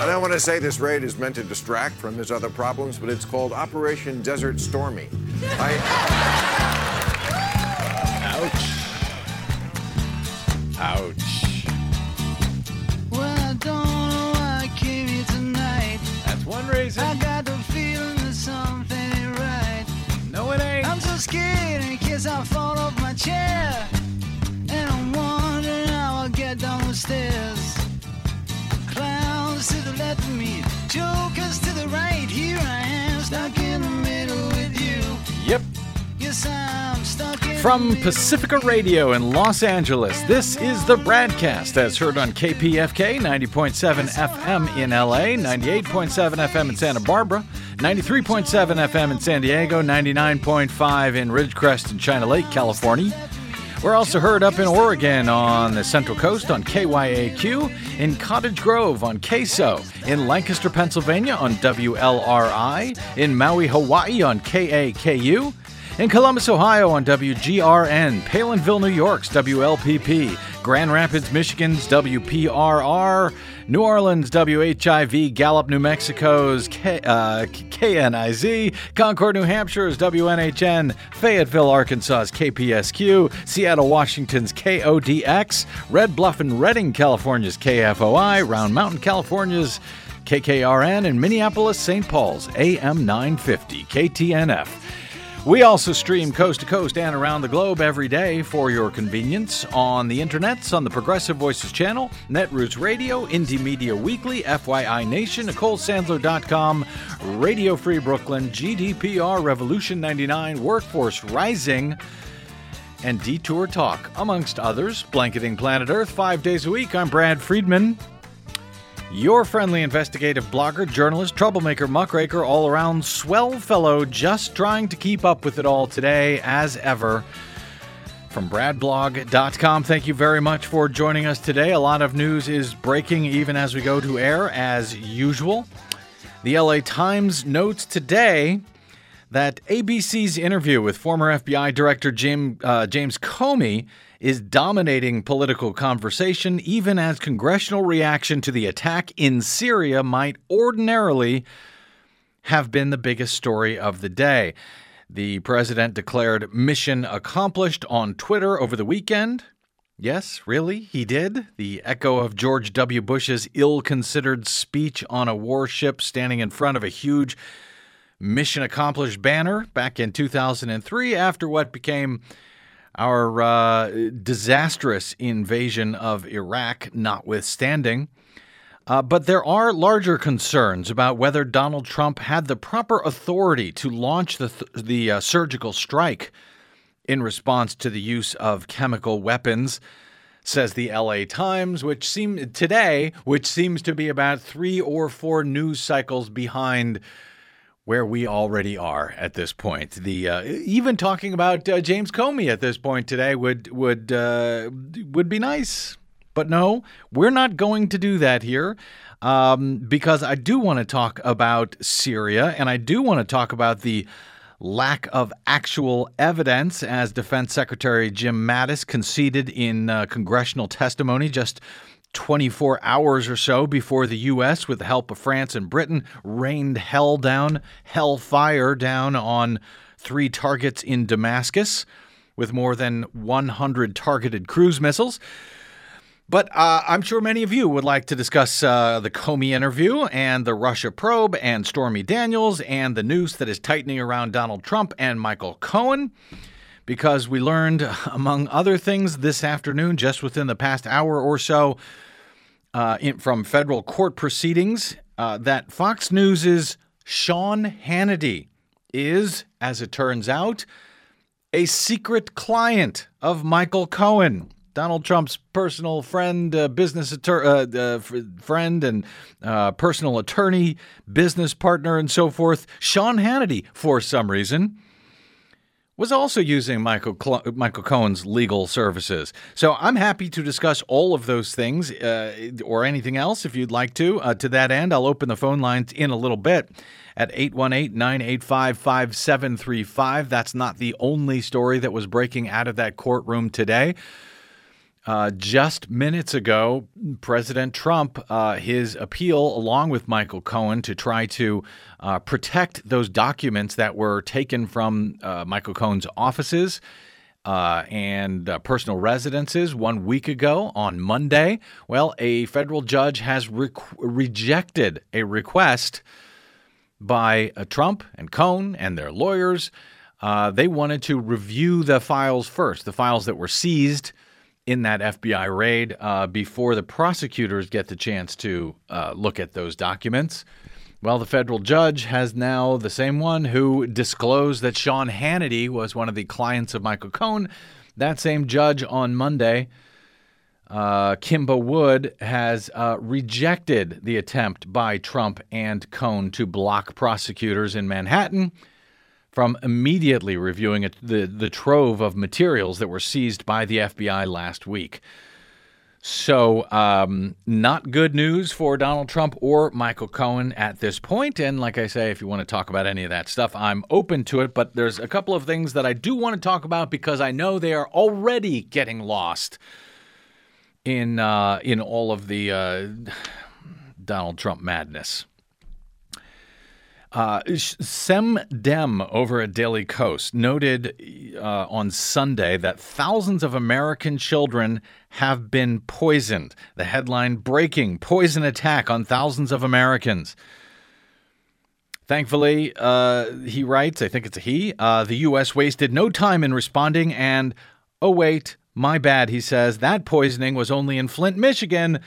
And I want to say this raid is meant to distract from his other problems, but it's called Operation Desert Stormy. I, Ouch. Ouch. Well, I don't know why I came here tonight. That's one reason. I got the feeling that something ain't right. No, it ain't. I'm so scared in case I fall off my chair. And I'm wondering how I'll get down the stairs. To the left of me, jokers to the right. Here I am, stuck in the middle with you. Yep. Yes, I'm stuck in From the Pacifica Radio in Los Angeles, this is the BradCast as heard on KPFK 90.7 FM in LA, 98.7 FM in Santa Barbara, 93.7 FM in San Diego, 99.5 in Ridgecrest and China Lake, California. We're also heard up in Oregon on the Central Coast on KYAQ, in Cottage Grove on KSO, in Lancaster, Pennsylvania on WLRI, in Maui, Hawaii on KAKU, in Columbus, Ohio on WGRN, Palenville, New York's WLPP, Grand Rapids, Michigan's WPRR, New Orleans, WHIV, Gallup, New Mexico's K, uh, KNIZ, Concord, New Hampshire's WNHN, Fayetteville, Arkansas's KPSQ, Seattle, Washington's KODX, Red Bluff and Redding, California's KFOI, Round Mountain, California's KKRN, and Minneapolis, St. Paul's AM 950, KTNF. We also stream coast to coast and around the globe every day for your convenience on the internets, on the Progressive Voices channel, Netroots Radio, Indie Media Weekly, FYI Nation, NicoleSandler.com, Radio Free Brooklyn, GDPR Revolution 99, Workforce Rising, and Detour Talk, amongst others. Blanketing Planet Earth five days a week. I'm Brad Friedman. Your friendly investigative blogger, journalist, troublemaker, muckraker, all around swell fellow, just trying to keep up with it all today, as ever. From bradblog.com, thank you very much for joining us today. A lot of news is breaking even as we go to air, as usual. The LA Times notes today that ABC's interview with former FBI Director Jim, uh, James Comey is dominating political conversation, even as congressional reaction to the attack in Syria might ordinarily have been the biggest story of the day. The president declared mission accomplished on Twitter over the weekend. Yes, really, he did. The echo of George W. Bush's ill considered speech on a warship standing in front of a huge mission accomplished banner back in 2003 after what became our uh, disastrous invasion of Iraq, notwithstanding. Uh, but there are larger concerns about whether Donald Trump had the proper authority to launch the, th- the uh, surgical strike in response to the use of chemical weapons, says the LA Times, which seem today, which seems to be about three or four news cycles behind where we already are at this point. The uh, even talking about uh, James Comey at this point today would would uh, would be nice, but no, we're not going to do that here. Um, because I do want to talk about Syria and I do want to talk about the lack of actual evidence, as Defense Secretary Jim Mattis conceded in uh, congressional testimony just 24 hours or so before the U.S., with the help of France and Britain, rained hell down, hellfire down on three targets in Damascus with more than 100 targeted cruise missiles. But uh, I'm sure many of you would like to discuss uh, the Comey interview and the Russia probe and Stormy Daniels and the noose that is tightening around Donald Trump and Michael Cohen because we learned, among other things, this afternoon, just within the past hour or so, uh, in, from federal court proceedings, uh, that Fox News's Sean Hannity is, as it turns out, a secret client of Michael Cohen. Donald Trump's personal friend, uh, business attor- uh, uh, f- friend, and uh, personal attorney, business partner, and so forth. Sean Hannity, for some reason, was also using Michael Cl- Michael Cohen's legal services. So I'm happy to discuss all of those things uh, or anything else if you'd like to. Uh, to that end, I'll open the phone lines in a little bit at 818-985-5735. That's not the only story that was breaking out of that courtroom today. Uh, just minutes ago, President Trump, uh, his appeal, along with Michael Cohen, to try to uh, protect those documents that were taken from uh, Michael Cohen's offices uh, and uh, personal residences one week ago on Monday. Well, a federal judge has re- rejected a request by Trump and Cohen and their lawyers. they wanted to review the files first, the files that were seized in that FBI raid uh, before the prosecutors get the chance to uh, look at those documents. Well, the federal judge has now the same one who disclosed that Sean Hannity was one of the clients of Michael Cohen. That same judge on Monday, uh, Kimba Wood, has uh, rejected the attempt by Trump and Cohen to block prosecutors in Manhattan from immediately reviewing it, the, the trove of materials that were seized by the FBI last week. So, um, not good news for Donald Trump or Michael Cohen at this point. And like I say, if you want to talk about any of that stuff, I'm open to it. But there's a couple of things that I do want to talk about because I know they are already getting lost in uh, in all of the uh, Donald Trump madness. Uh, Sem Dem over at Daily Kos noted uh, on Sunday that thousands of American children have been poisoned. The headline breaking poison attack on thousands of Americans. Thankfully, uh, he writes, I think it's a he, uh, the U.S. wasted no time in responding, and oh, wait, my bad, he says, that poisoning was only in Flint, Michigan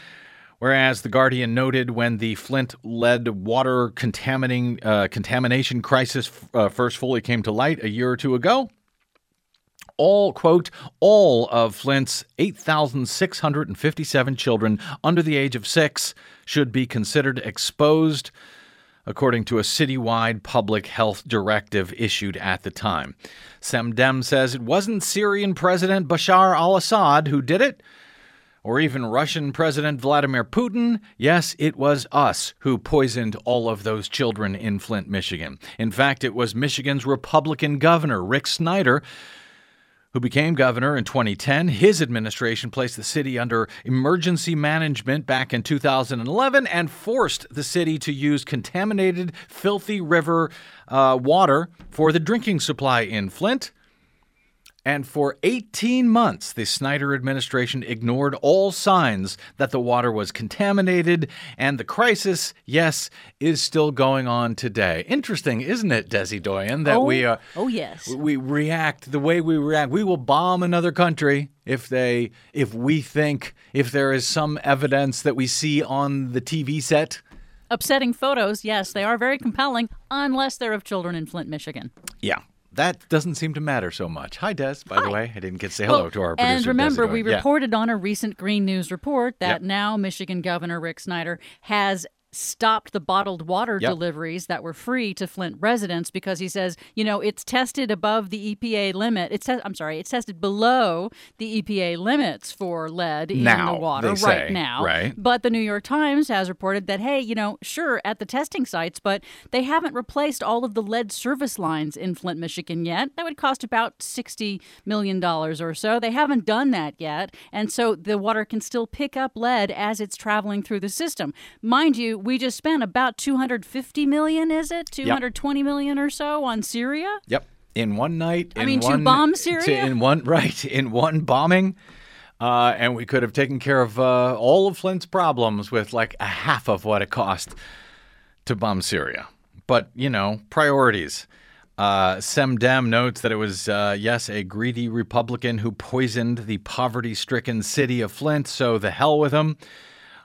Whereas The Guardian noted when the Flint lead water contaminating, uh, contamination crisis uh, first fully came to light a year or two ago, all, quote, all of Flint's 8,657 children under the age of six should be considered exposed, according to a citywide public health directive issued at the time. Semdem says it wasn't Syrian President Bashar al Assad who did it or even Russian President Vladimir Putin. Yes, it was us who poisoned all of those children in Flint, Michigan. In fact, it was Michigan's Republican governor, Rick Snyder, who became governor in 2010. His administration placed the city under emergency management back in 2011 and forced the city to use contaminated, filthy river uh, water for the drinking supply in Flint. And for 18 months, the Snyder administration ignored all signs that the water was contaminated, and the crisis, yes, is still going on today. Interesting, isn't it, Desi Doyen, that oh, we uh, oh yes we react the way we react. We will bomb another country if they if we think if there is some evidence that we see on the TV set. Upsetting photos, yes, they are very compelling, unless they're of children in Flint, Michigan. Yeah, that doesn't seem to matter so much. Hi, Des, by Hi. the way. I didn't get to say hello well, to our producer. And remember, we yeah. reported on a recent Green News report that Yep. now Michigan Governor Rick Snyder has stopped the bottled water Yep. deliveries that were free to Flint residents because he says, you know, it's tested above the EPA limit. It's te- I'm sorry, it's tested below the EPA limits for lead in the water they right say, now. right. But the New York Times has reported that hey, you know, sure at the testing sites, but they haven't replaced all of the lead service lines in Flint, Michigan yet. That would cost about 60 million dollars or so. They haven't done that yet, and so the water can still pick up lead as it's traveling through the system. Mind you, we just spent about 250 million, is it? 220 million or so on Syria? Yep. In one night. I in mean, to one, bomb to- Syria? in one right. In one bombing. Uh, and we could have taken care of uh, all of Flint's problems with like a half of what it cost to bomb Syria. But, you know, priorities. Uh, Semdem notes that it was, uh, yes, a greedy Republican who poisoned the poverty stricken city of Flint, so the hell with him.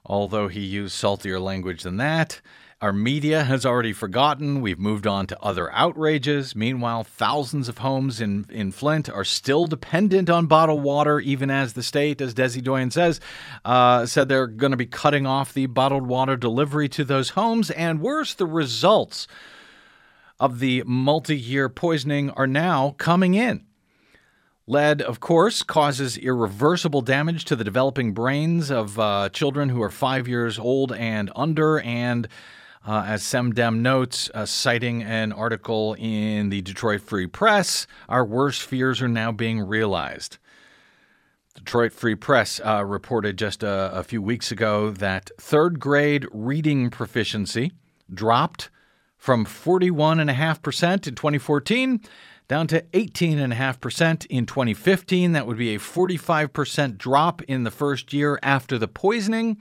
Although he used saltier language than that. Our media has already forgotten. We've moved on to other outrages. Meanwhile, thousands of homes in, in Flint are still dependent on bottled water, even as the state, as Desi Doyen says, uh, said they're going to be cutting off the bottled water delivery to those homes. And worse, the results of the multi year poisoning are now coming in. Lead, of course, causes irreversible damage to the developing brains of uh, children who are five years old and under. And uh, as Semdem notes, uh, citing an article in the Detroit Free Press, our worst fears are now being realized. Detroit Free Press uh, reported just a, a few weeks ago that third grade reading proficiency dropped from 41.5% in 2014 down to 18.5% in 2015. That would be a 45% drop in the first year after the poisoning.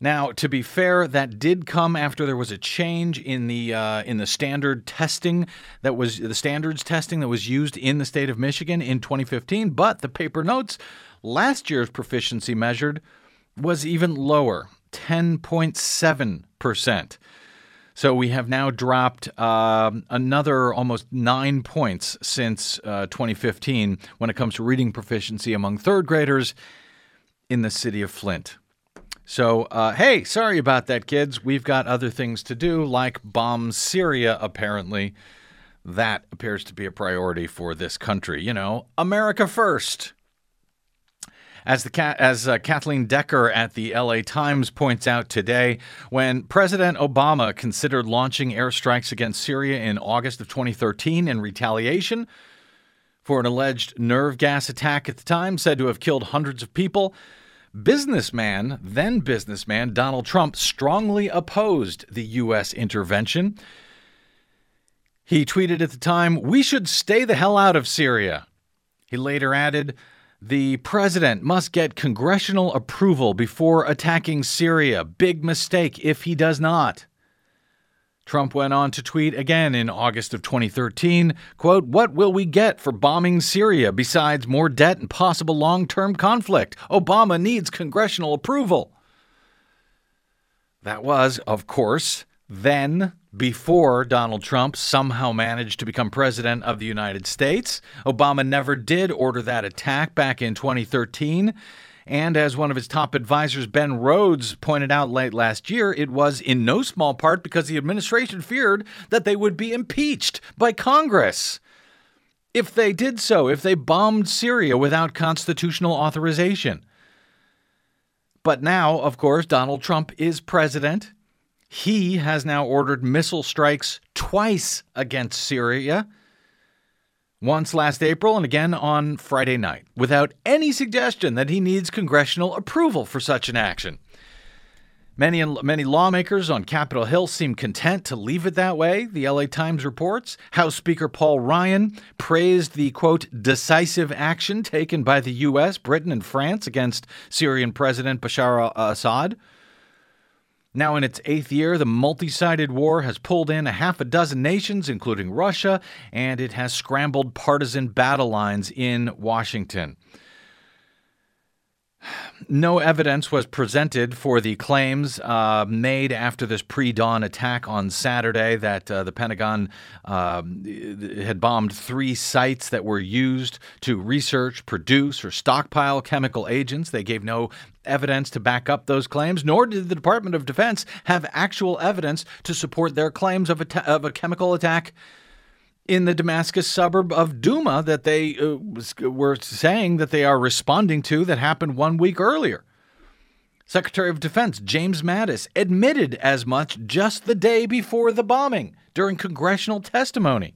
Now, to be fair, that did come after there was a change in the uh, in the standard testing that was the standards testing that was used in the state of Michigan in 2015. But the paper notes last year's proficiency measured was even lower, 10.7 percent. So we have now dropped uh, another almost nine points since uh, 2015 when it comes to reading proficiency among third graders in the city of Flint. So, uh, hey, sorry about that, kids. We've got other things to do, like bomb Syria, apparently. That appears to be a priority for this country. You know, America first. As, the, as uh, Cathleen Decker at the LA Times points out today, when President Obama considered launching airstrikes against Syria in August of 2013 in retaliation for an alleged nerve gas attack at the time, said to have killed hundreds of people, businessman, then businessman Donald Trump strongly opposed the U.S. intervention. He tweeted at the time, We should stay the hell out of Syria. He later added, the president must get congressional approval before attacking Syria. Big mistake if he does not. Trump went on to tweet again in August of 2013, quote, "What will we get for bombing Syria besides more debt and possible long-term conflict? Obama needs congressional approval." That was, of course, then before Donald Trump somehow managed to become president of the United States. Obama never did order that attack back in 2013. And as one of his top advisors, Ben Rhodes, pointed out late last year, it was in no small part because the administration feared that they would be impeached by Congress. If they did so, if they bombed Syria without constitutional authorization. But now, of course, Donald Trump is president. He has now ordered missile strikes twice against Syria. Once last April and again on Friday night, without any suggestion that he needs congressional approval for such an action. Many many lawmakers on Capitol Hill seem content to leave it that way, the LA Times reports. House Speaker Paul Ryan praised the quote decisive action taken by the US, Britain and France against Syrian President Bashar al-Assad. Now, in its eighth year, the multi sided war has pulled in a half a dozen nations, including Russia, and it has scrambled partisan battle lines in Washington. No evidence was presented for the claims uh, made after this pre dawn attack on Saturday that uh, the Pentagon uh, had bombed three sites that were used to research, produce, or stockpile chemical agents. They gave no evidence to back up those claims, nor did the Department of Defense have actual evidence to support their claims of of a chemical attack in the Damascus suburb of Duma that they uh, were saying that they are responding to that happened one week earlier. Secretary of Defense James Mattis admitted as much just the day before the bombing during congressional testimony.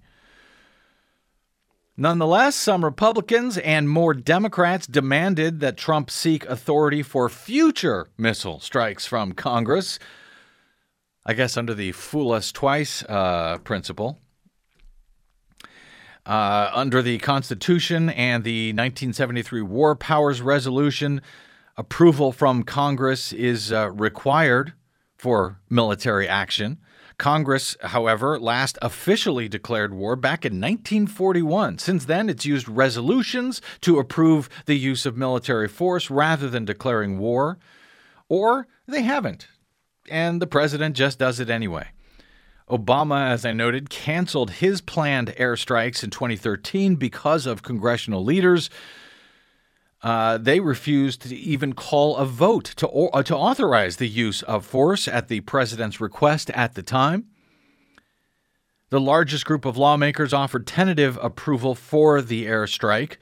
Nonetheless, some Republicans and more Democrats demanded that Trump seek authority for future missile strikes from Congress. I guess under the fool us twice uh, principle. Uh, under the Constitution and the 1973 War Powers Resolution, approval from Congress is uh, required for military action. Congress, however, last officially declared war back in 1941. Since then, it's used resolutions to approve the use of military force rather than declaring war, or they haven't, and the president just does it anyway. Obama, as I noted, canceled his planned airstrikes in 2013 because of congressional leaders uh, they refused to even call a vote to, or, uh, to authorize the use of force at the president's request at the time. The largest group of lawmakers offered tentative approval for the airstrike.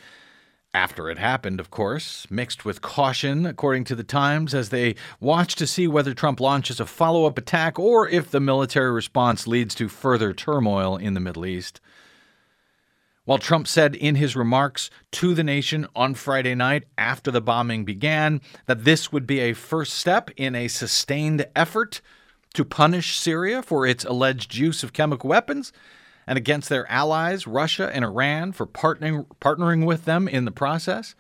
After it happened, of course, mixed with caution, according to the Times, as they watch to see whether Trump launches a follow up attack or if the military response leads to further turmoil in the Middle East. While Trump said in his remarks to the nation on Friday night after the bombing began that this would be a first step in a sustained effort to punish Syria for its alleged use of chemical weapons and against their allies, Russia and Iran, for partnering, partnering with them in the process.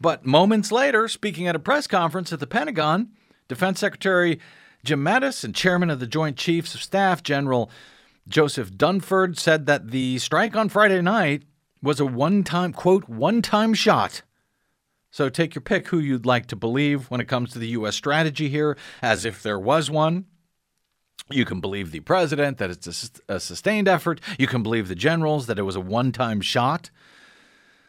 But moments later, speaking at a press conference at the Pentagon, Defense Secretary Jim Mattis and Chairman of the Joint Chiefs of Staff, General Joseph Dunford said that the strike on Friday night was a one time, quote, one time shot. So take your pick who you'd like to believe when it comes to the U.S. strategy here, as if there was one. You can believe the president that it's a, sustained effort. You can believe the generals that it was a one time shot.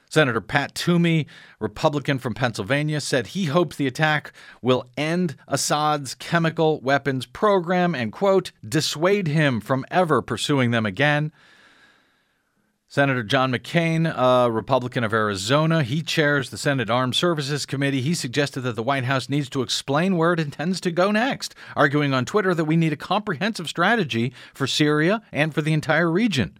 Senator Pat Toomey, Republican from Pennsylvania, said he hopes the attack will end Assad's chemical weapons program and, quote, dissuade him from ever pursuing them again. Senator John McCain, a Republican of Arizona, he chairs the Senate Armed Services Committee. He suggested that the White House needs to explain where it intends to go next, arguing on Twitter that we need a comprehensive strategy for Syria and for the entire region.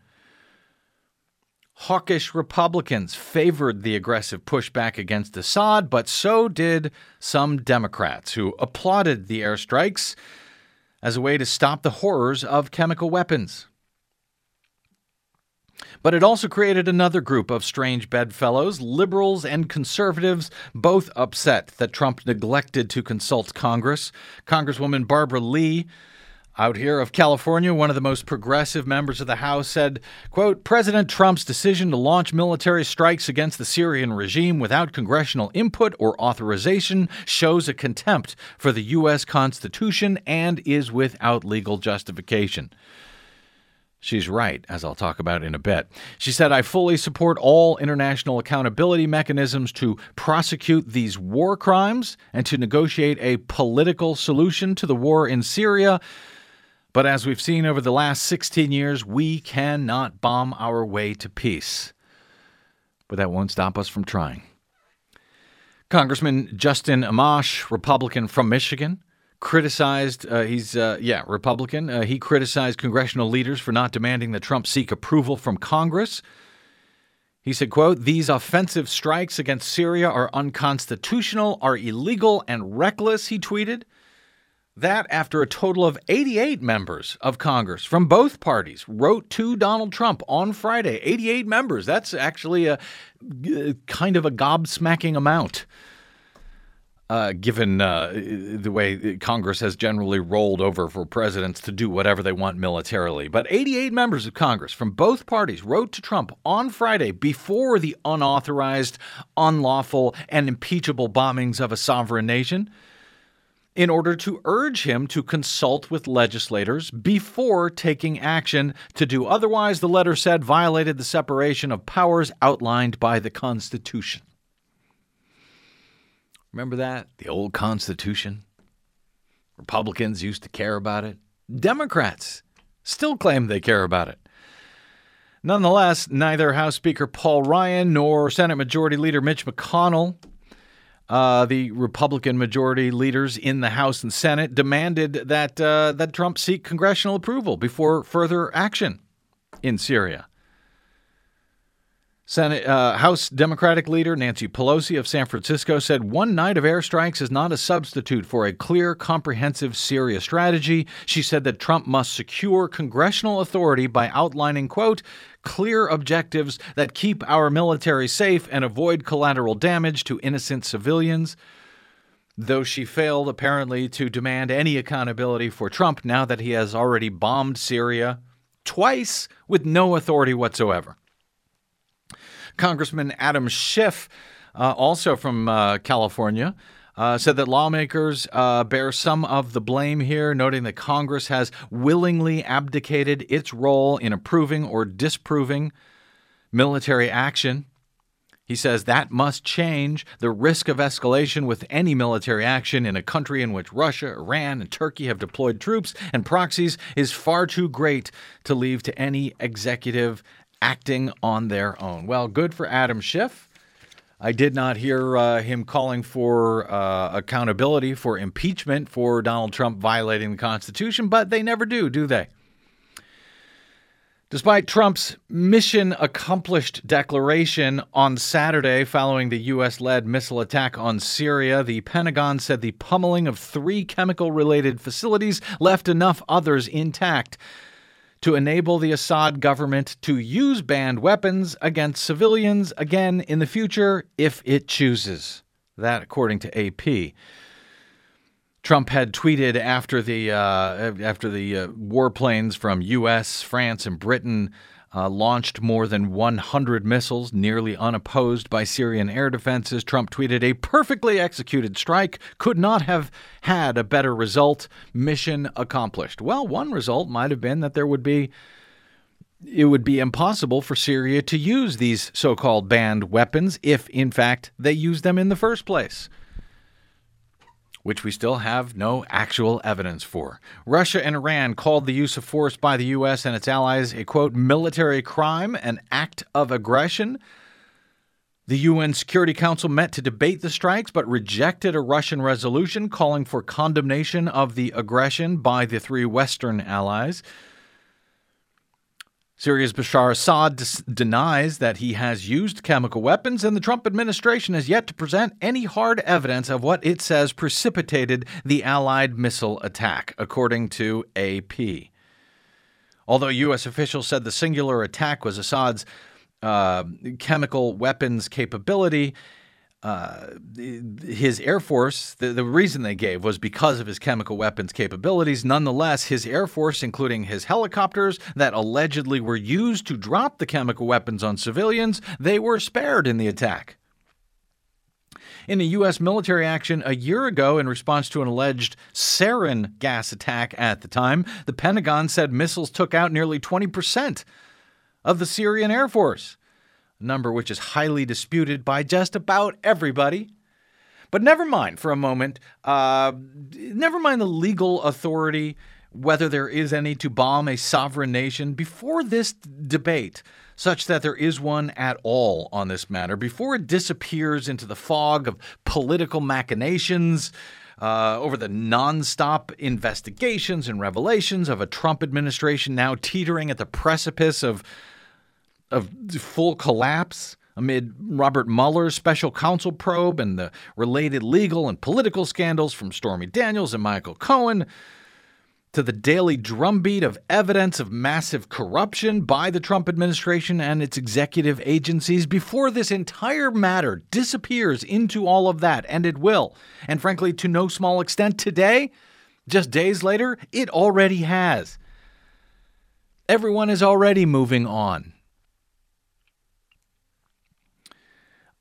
Hawkish Republicans favored the aggressive pushback against Assad, but so did some Democrats who applauded the airstrikes as a way to stop the horrors of chemical weapons. But it also created another group of strange bedfellows, liberals and conservatives, both upset that Trump neglected to consult Congress. Congresswoman Barbara Lee out here of California, one of the most progressive members of the House said, quote, President Trump's decision to launch military strikes against the Syrian regime without congressional input or authorization shows a contempt for the U.S. Constitution and is without legal justification. She's right, as I'll talk about in a bit. She said, I fully support all international accountability mechanisms to prosecute these war crimes and to negotiate a political solution to the war in Syria. But as we've seen over the last 16 years, we cannot bomb our way to peace. But that won't stop us from trying. Congressman Justin Amash, Republican from Michigan, criticized, uh, he's, uh, yeah, Republican. Uh, he criticized congressional leaders for not demanding that Trump seek approval from Congress. He said, quote, these offensive strikes against Syria are unconstitutional, are illegal, and reckless, he tweeted. That after a total of 88 members of Congress from both parties wrote to Donald Trump on Friday. 88 members. That's actually a kind of a gobsmacking amount. Uh, given uh, the way Congress has generally rolled over for presidents to do whatever they want militarily. But 88 members of Congress from both parties wrote to Trump on Friday before the unauthorized, unlawful, and impeachable bombings of a sovereign nation in order to urge him to consult with legislators before taking action. To do otherwise, the letter said, violated the separation of powers outlined by the Constitution. Remember that? The old Constitution? Republicans used to care about it. Democrats still claim they care about it. Nonetheless, neither House Speaker Paul Ryan nor Senate Majority Leader Mitch McConnell uh, the Republican majority leaders in the House and Senate demanded that uh, that Trump seek congressional approval before further action in Syria. Senate uh, House Democratic leader Nancy Pelosi of San Francisco said one night of airstrikes is not a substitute for a clear, comprehensive Syria strategy. She said that Trump must secure congressional authority by outlining, quote, clear objectives that keep our military safe and avoid collateral damage to innocent civilians. Though she failed, apparently, to demand any accountability for Trump now that he has already bombed Syria twice with no authority whatsoever. Congressman Adam Schiff, uh, also from uh, California, uh, said that lawmakers uh, bear some of the blame here, noting that Congress has willingly abdicated its role in approving or disproving military action. He says that must change. The risk of escalation with any military action in a country in which Russia, Iran, and Turkey have deployed troops and proxies is far too great to leave to any executive acting on their own. Well, good for Adam Schiff. I did not hear uh, him calling for uh, accountability for impeachment for Donald Trump violating the Constitution, but they never do, do they? Despite Trump's mission accomplished declaration on Saturday following the U.S. led missile attack on Syria, the Pentagon said the pummeling of three chemical related facilities left enough others intact to enable the Assad government to use banned weapons against civilians again in the future if it chooses. That, according to AP. Trump had tweeted after the uh, after the uh, warplanes from U.S., France, and Britain uh, launched more than 100 missiles, nearly unopposed by Syrian air defenses. Trump tweeted, "A perfectly executed strike could not have had a better result. Mission accomplished." Well, one result might have been that there would be it would be impossible for Syria to use these so-called banned weapons if, in fact, they used them in the first place which we still have no actual evidence for. Russia and Iran called the use of force by the U.S. and its allies a quote, military crime, an act of aggression. The UN Security Council met to debate the strikes but rejected a Russian resolution calling for condemnation of the aggression by the three Western allies. Syria's Bashar Assad denies that he has used chemical weapons, and the Trump administration has yet to present any hard evidence of what it says precipitated the Allied missile attack, according to AP. Although U.S. officials said the singular attack was Assad's uh, chemical weapons capability, uh, his Air Force, the, the reason they gave was because of his chemical weapons capabilities. Nonetheless, his Air Force, including his helicopters that allegedly were used to drop the chemical weapons on civilians, they were spared in the attack. In a U.S. military action a year ago in response to an alleged sarin gas attack at the time, the Pentagon said missiles took out nearly 20% of the Syrian Air Force number which is highly disputed by just about everybody. But never mind for a moment. Uh, never mind the legal authority, whether there is any to bomb a sovereign nation. Before this debate, such that there is one at all on this matter, before it disappears into the fog of political machinations, uh, over the nonstop investigations and revelations of a Trump administration now teetering at the precipice of of full collapse amid Robert Mueller's special counsel probe and the related legal and political scandals from Stormy Daniels and Michael Cohen, to the daily drumbeat of evidence of massive corruption by the Trump administration and its executive agencies before this entire matter disappears into all of that, and it will. And frankly, to no small extent today, just days later, it already has. Everyone is already moving on.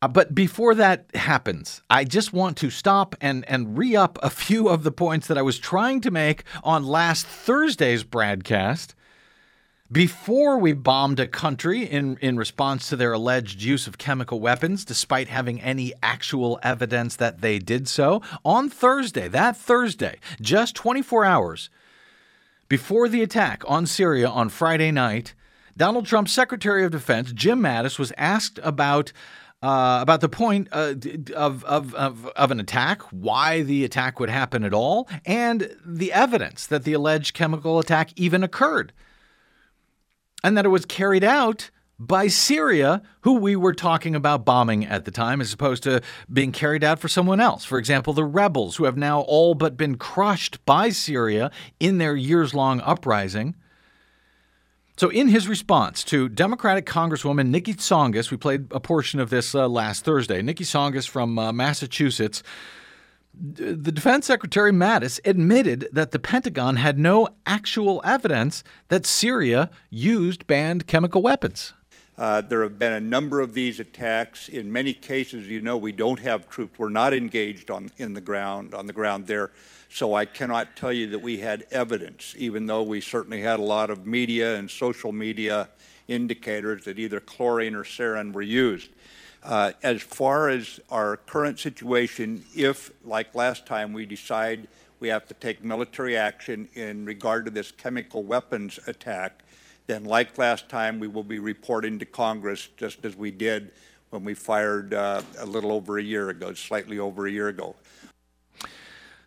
Uh, but before that happens, I just want to stop and, and re up a few of the points that I was trying to make on last Thursday's broadcast. Before we bombed a country in, in response to their alleged use of chemical weapons, despite having any actual evidence that they did so, on Thursday, that Thursday, just 24 hours before the attack on Syria on Friday night, Donald Trump's Secretary of Defense, Jim Mattis, was asked about uh, about the point uh, of, of, of, of an attack, why the attack would happen at all, and the evidence that the alleged chemical attack even occurred. And that it was carried out by Syria, who we were talking about bombing at the time, as opposed to being carried out for someone else. For example, the rebels, who have now all but been crushed by Syria in their years long uprising. So, in his response to Democratic Congresswoman Niki Tsongas, we played a portion of this uh, last Thursday. Niki Tsongas from uh, Massachusetts. The Defense Secretary Mattis admitted that the Pentagon had no actual evidence that Syria used banned chemical weapons. Uh, there have been a number of these attacks. In many cases, you know, we don't have troops. We're not engaged on in the ground on the ground there. So I cannot tell you that we had evidence, even though we certainly had a lot of media and social media indicators that either chlorine or sarin were used. Uh, as far as our current situation, if, like last time, we decide we have to take military action in regard to this chemical weapons attack, then, like last time, we will be reporting to Congress just as we did when we fired uh, a little over a year ago, slightly over a year ago.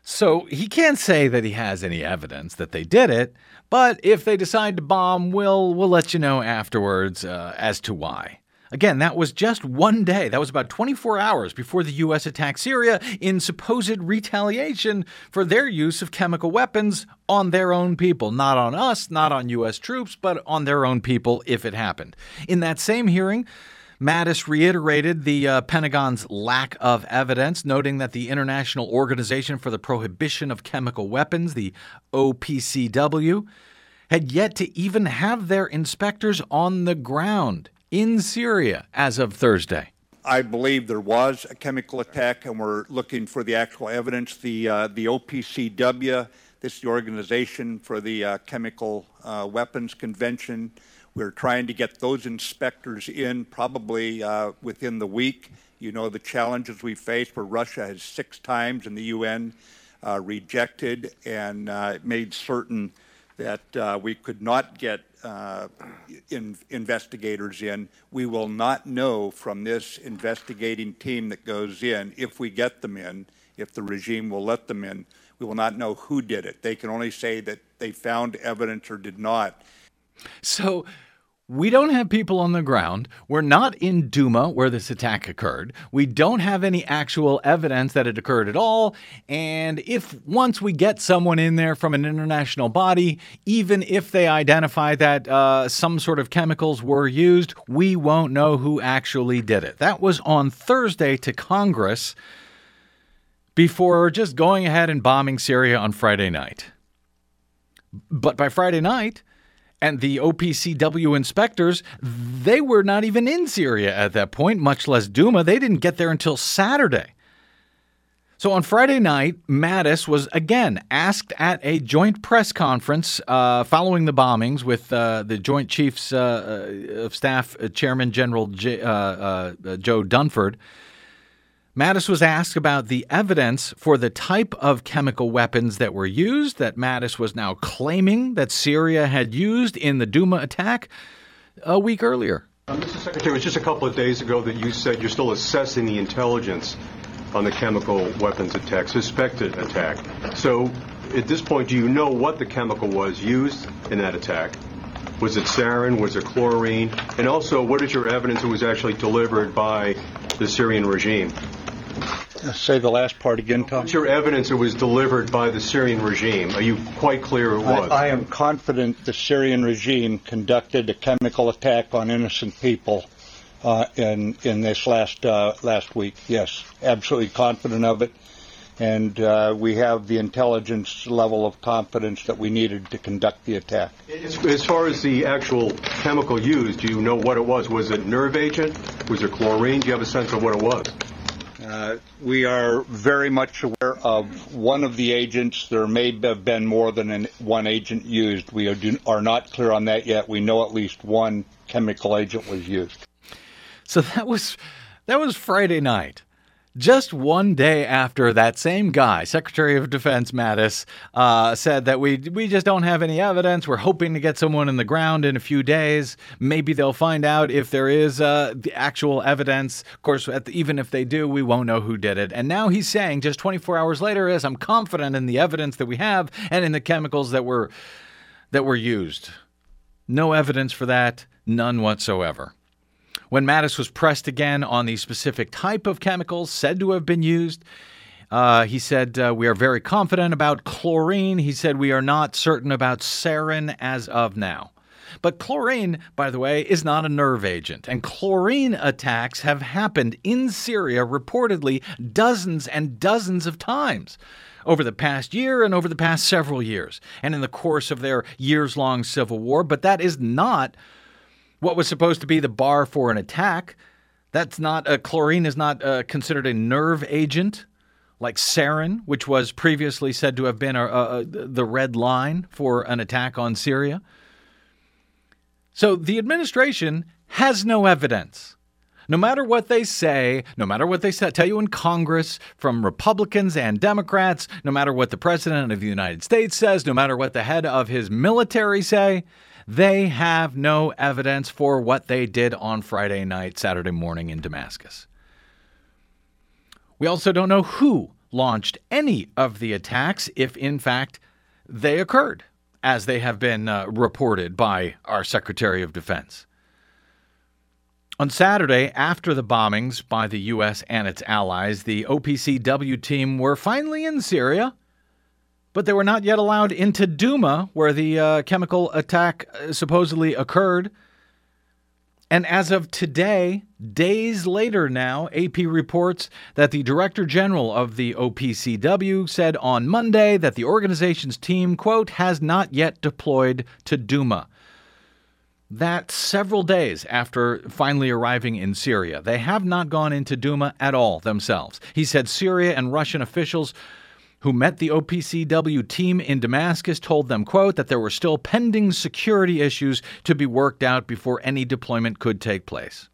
So he can't say that he has any evidence that they did it, but if they decide to bomb, we'll, we'll let you know afterwards uh, as to why. Again, that was just one day. That was about 24 hours before the U.S. attacked Syria in supposed retaliation for their use of chemical weapons on their own people. Not on us, not on U.S. troops, but on their own people if it happened. In that same hearing, Mattis reiterated the uh, Pentagon's lack of evidence, noting that the International Organization for the Prohibition of Chemical Weapons, the OPCW, had yet to even have their inspectors on the ground in Syria as of Thursday. I believe there was a chemical attack, and we're looking for the actual evidence. The uh, the OPCW, this is the Organization for the uh, Chemical uh, Weapons Convention. We're trying to get those inspectors in probably uh, within the week. You know the challenges we face, where Russia has six times in the UN uh, rejected and uh, made certain that we could not get uh, in, investigators in. We will not know from this investigating team that goes in, if we get them in, if the regime will let them in, we will not know who did it. They can only say that they found evidence or did not. So we don't have people on the ground. We're not in Duma where this attack occurred. We don't have any actual evidence that it occurred at all. And if once we get someone in there from an international body, even if they identify that uh, some sort of chemicals were used, we won't know who actually did it. That was on Thursday to Congress before just going ahead and bombing Syria on Friday night. But by Friday night, and the OPCW inspectors, they were not even in Syria at that point, much less Duma. They didn't get there until Saturday. So on Friday night, Mattis was again asked at a joint press conference uh, following the bombings with uh, the Joint Chiefs uh, uh of Staff uh, Chairman General J- uh, Joe Dunford Mattis was asked about the evidence for the type of chemical weapons that were used that Mattis was now claiming that Syria had used in the Duma attack a week earlier. Uh, Mr. Secretary, it was just a couple of days ago that you said you're still assessing the intelligence on the chemical weapons attack, suspected attack. So at this point, do you know what the chemical was used in that attack? Was it sarin? Was it chlorine? And also, what is your evidence it was actually delivered by the Syrian regime? Say the last part again, Tom. What's your evidence it was delivered by the Syrian regime? Are you quite clear it was? I, I am confident the Syrian regime conducted a chemical attack on innocent people uh, in in this last uh, last week. Yes, absolutely confident of it, and uh, we have the intelligence level of confidence that we needed to conduct the attack. As, as, far as the actual chemical used, do you know what it was? Was it nerve agent? Was it chlorine? Do you have a sense of what it was? Uh, we are very much aware of one of the agents. There may have been more than an, one agent used. We are not clear on that yet. We know at least one chemical agent was used. So that was that was Friday night. Just one day after that same guy, Secretary of Defense Mattis, uh, said that we we just don't have any evidence. We're hoping to get someone in the ground in a few days. Maybe they'll find out if there is uh, the actual evidence. Of course, the, even if they do, we won't know who did it. And now he's saying, just 24 hours later, is I'm confident in the evidence that we have and in the chemicals that were that were used. No evidence for that, none whatsoever. When Mattis was pressed again on the specific type of chemicals said to have been used, uh, he said, uh, We are very confident about chlorine. He said, We are not certain about sarin as of now. But chlorine, by the way, is not a nerve agent. And chlorine attacks have happened in Syria reportedly dozens and dozens of times over the past year and over the past several years, and in the course of their years long civil war. But that is not what was supposed to be the bar for an attack. That's not a chlorine is not uh, considered a nerve agent like sarin, which was previously said to have been a, a, the red line for an attack on Syria. So the administration has no evidence. No matter what they say, no matter what they tell you in Congress from Republicans and Democrats, no matter what the President of the United States says, no matter what the head of his military say, they have no evidence for what they did on Friday night, Saturday morning in Damascus. We also don't know who launched any of the attacks if, in fact, they occurred, as they have been uh, reported by our Secretary of Defense. On Saturday, after the bombings by the U.S. and its allies, the OPCW team were finally in Syria, but they were not yet allowed into Duma, where the uh, chemical attack uh, supposedly occurred. And as of today, days later now, AP reports that the Director General of the OPCW said on Monday that the organization's team, quote, has not yet deployed to Duma that several days after finally arriving in Syria. They have not gone into Duma at all themselves. He said Syria and Russian officials who met the OPCW team in Damascus told them, quote, that there were still pending security issues to be worked out before any deployment could take place.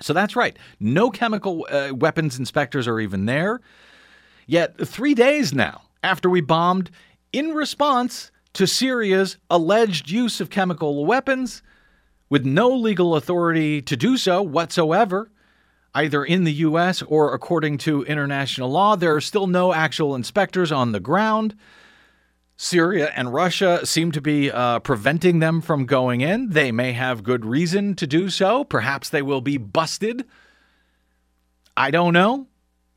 So that's right. No chemical uh, weapons inspectors are even there. Yet, three days now after we bombed, in response, to Syria's alleged use of chemical weapons with no legal authority to do so whatsoever, either in the U.S. or according to international law. There are still no actual inspectors on the ground. Syria and Russia seem to be uh, preventing them from going in. They may have good reason to do so. Perhaps they will be busted. I don't know.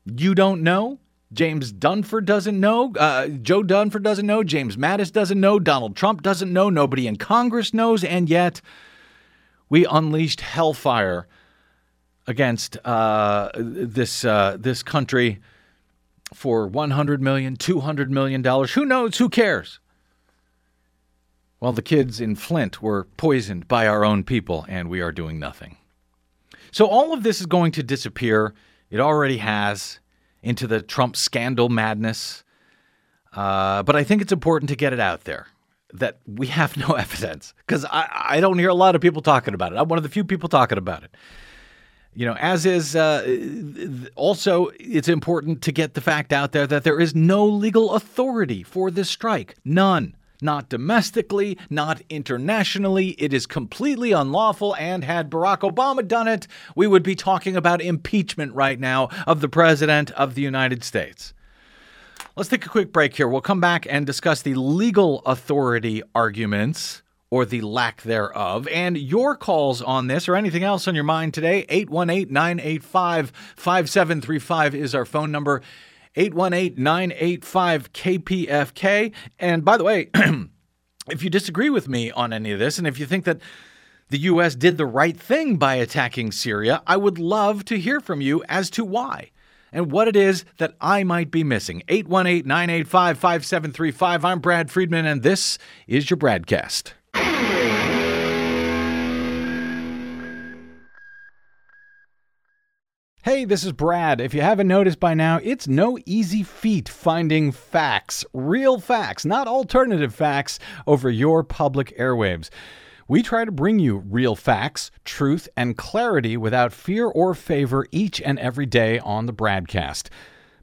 You don't know. James Dunford doesn't know. Uh, Joe Dunford doesn't know. James Mattis doesn't know. Donald Trump doesn't know. Nobody in Congress knows. And yet, we unleashed hellfire against uh, this uh, this country for 100 million, 200 million dollars. Who knows? Who cares? Well, the kids in Flint were poisoned by our own people, and we are doing nothing. So all of this is going to disappear. It already has into the Trump scandal madness. Uh, but I think it's important to get it out there that we have no evidence because I, I don't hear a lot of people talking about it. I'm one of the few people talking about it. You know, as is uh, also, it's important to get the fact out there that there is no legal authority for this strike. None not domestically, not internationally. It is completely unlawful. And had Barack Obama done it, we would be talking about impeachment right now of the President of the United States. Let's take a quick break here. We'll come back and discuss the legal authority arguments or the lack thereof, and your calls on this or anything else on your mind today. 818 985 5735 is our phone number. 818 985 KPFK. And by the way, if you disagree with me on any of this, and if you think that the U.S. did the right thing by attacking Syria, I would love to hear from you as to why and what it is that I might be missing. 818 985 5735. I'm Brad Friedman, and this is your BradCast. Hey, this is Brad. If you haven't noticed by now, it's no easy feat finding facts, real facts, not alternative facts, over your public airwaves. We try to bring you real facts, truth, and clarity without fear or favor each and every day on the BradCast.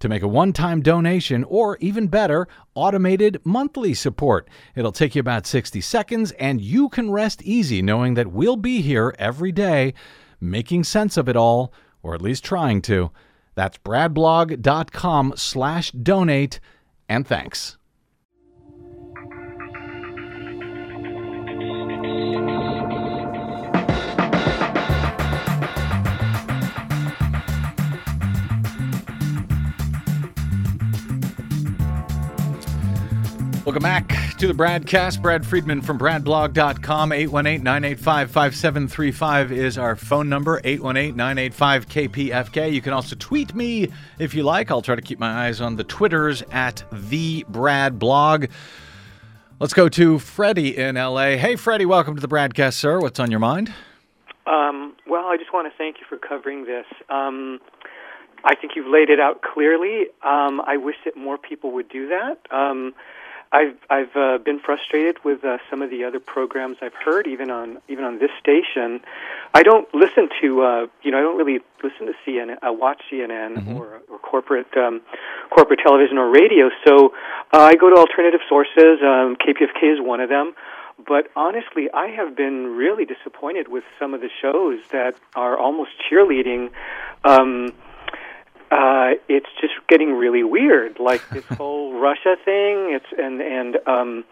to make a one-time donation or even better automated monthly support it'll take you about 60 seconds and you can rest easy knowing that we'll be here every day making sense of it all, or at least trying to. That's bradblog.com slash donate, and thanks. Welcome back to the BradCast. Brad Friedman from BradBlog.com. 818 985 5735 is our phone number. 818 985 KPFK. You can also tweet me if you like. I'll try to keep my eyes on the Twitters at the Brad Blog. Let's go to Freddie in LA. Hey, Freddie, welcome to the BradCast, sir. What's on your mind? Um, well, I just want to thank you for covering this. Um, I think you've laid it out clearly. Um, I wish that more people would do that. I've I've uh, been frustrated with uh, some of the other programs I've heard, even on even on this station. I don't listen to uh, you know I don't really listen to CNN, I watch CNN or, or corporate um, corporate television or radio. So uh, I go to alternative sources. Um, KPFK is one of them. But honestly, I have been really disappointed with some of the shows that are almost cheerleading. Um, uh, it's just getting really weird, like this whole Russia thing. It's and and um,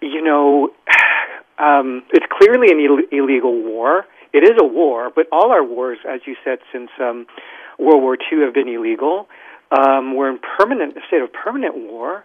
you know, um, it's clearly an Ill- illegal war. It is a war, but all our wars, as you said, since um, World War II, have been illegal. Um, we're in permanent a state of permanent war,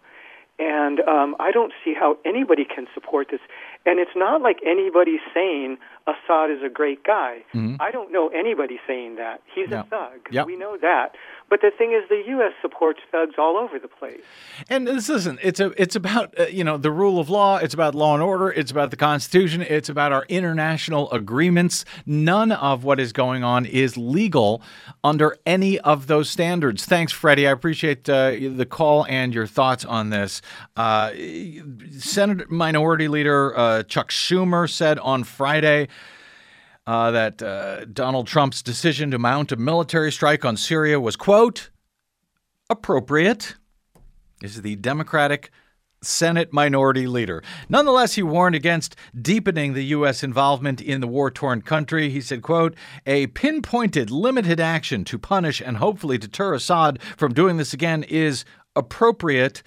and um, I don't see how anybody can support this. And it's not like anybody's saying Assad is a great guy. Mm-hmm. I don't know anybody saying that. He's a thug. Yep. We know that. But the thing is, the U.S. supports thugs all over the place. And this isn't. It's a. It's about uh, you know the rule of law. It's about law and order. It's about the Constitution. It's about our international agreements. None of what is going on is legal under any of those standards. Thanks, Freddie. I appreciate uh, the call and your thoughts on this. Uh, Senate Minority Leader uh, Chuck Schumer said on Friday uh, that uh, Donald Trump's decision to mount a military strike on Syria was quote appropriate. This is the Democratic Senate Minority Leader. Nonetheless, he warned against deepening the U.S. involvement in the war-torn country. He said, quote, a pinpointed, limited action to punish and hopefully deter Assad from doing this again is appropriate.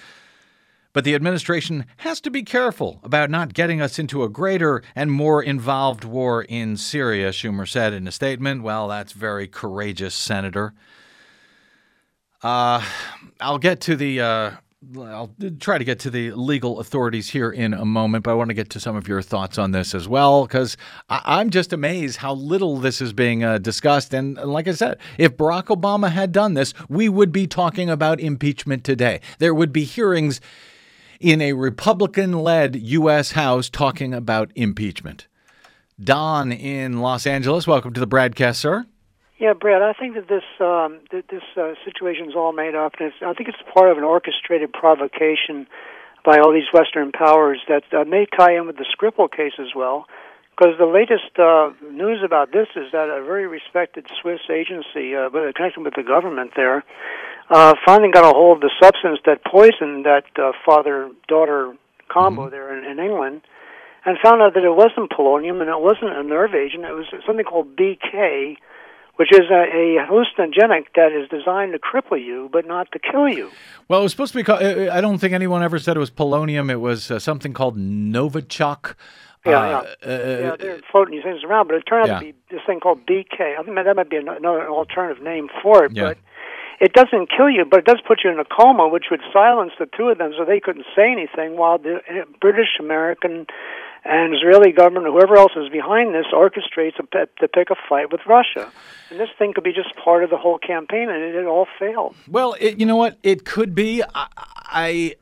But the administration has to be careful about not getting us into a greater and more involved war in Syria, Schumer said in a statement. Well, that's very courageous, Senator. Uh, I'll get to the. Uh, I'll try to get to the legal authorities here in a moment, but I want to get to some of your thoughts on this as well, because I'm just amazed how little this is being uh, discussed. And like I said, if Barack Obama had done this, we would be talking about impeachment today. There would be hearings in a Republican led U.S. House talking about impeachment. Don in Los Angeles, welcome to the BradCast, sir. Yeah, Brad, I think that this um, this uh, situation is all made up, and I think it's part of an orchestrated provocation by all these Western powers that uh, may tie in with the Skripal case as well. Because the latest uh, news about this is that a very respected Swiss agency, uh, connected with the government there, uh, finally got a hold of the substance that poisoned that uh, father-daughter combo there in, in England, and found out that it wasn't polonium and it wasn't a nerve agent. It was something called BK, which is a, a hallucinogenic that is designed to cripple you but not to kill you. Well, it was supposed to be called, I don't think anyone ever said it was polonium. It was uh, something called Novichok. Yeah, Uh, yeah. uh, yeah, they're floating these things around, but it turned out Yeah. to be this thing called BK. I think that might be another alternative name for it, Yeah. but it doesn't kill you, but it does put you in a coma, which would silence the two of them so they couldn't say anything while the uh, British, American, and Israeli government, whoever else is behind this, orchestrates a, to pick a fight with Russia. And this thing could be just part of the whole campaign, and it, it all failed. Well, it, you know what? It could be. I, I,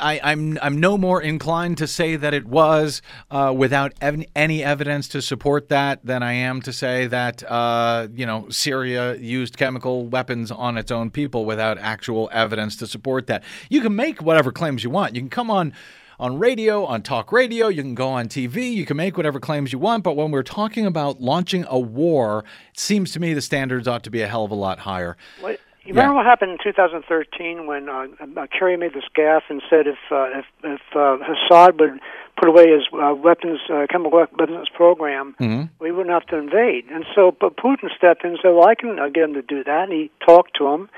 I, I'm, I'm no more inclined to say that it was uh, without ev- any evidence to support that than I am to say that uh, you know Syria used chemical weapons on its own people without actual evidence to support that. You can make whatever claims you want. You can come on on radio, on talk radio, you can go on TV, you can make whatever claims you want, but when we're talking about launching a war, it seems to me the standards ought to be a hell of a lot higher. What, you Yeah. remember what happened in 2013 when uh, uh, Kerry made this gaffe and said if uh, if, if uh, Assad would put away his uh, weapons, uh, chemical weapons program, we wouldn't have to invade. And so, but Putin stepped in and said, "Well, I can uh, get him to do that." And he talked to him,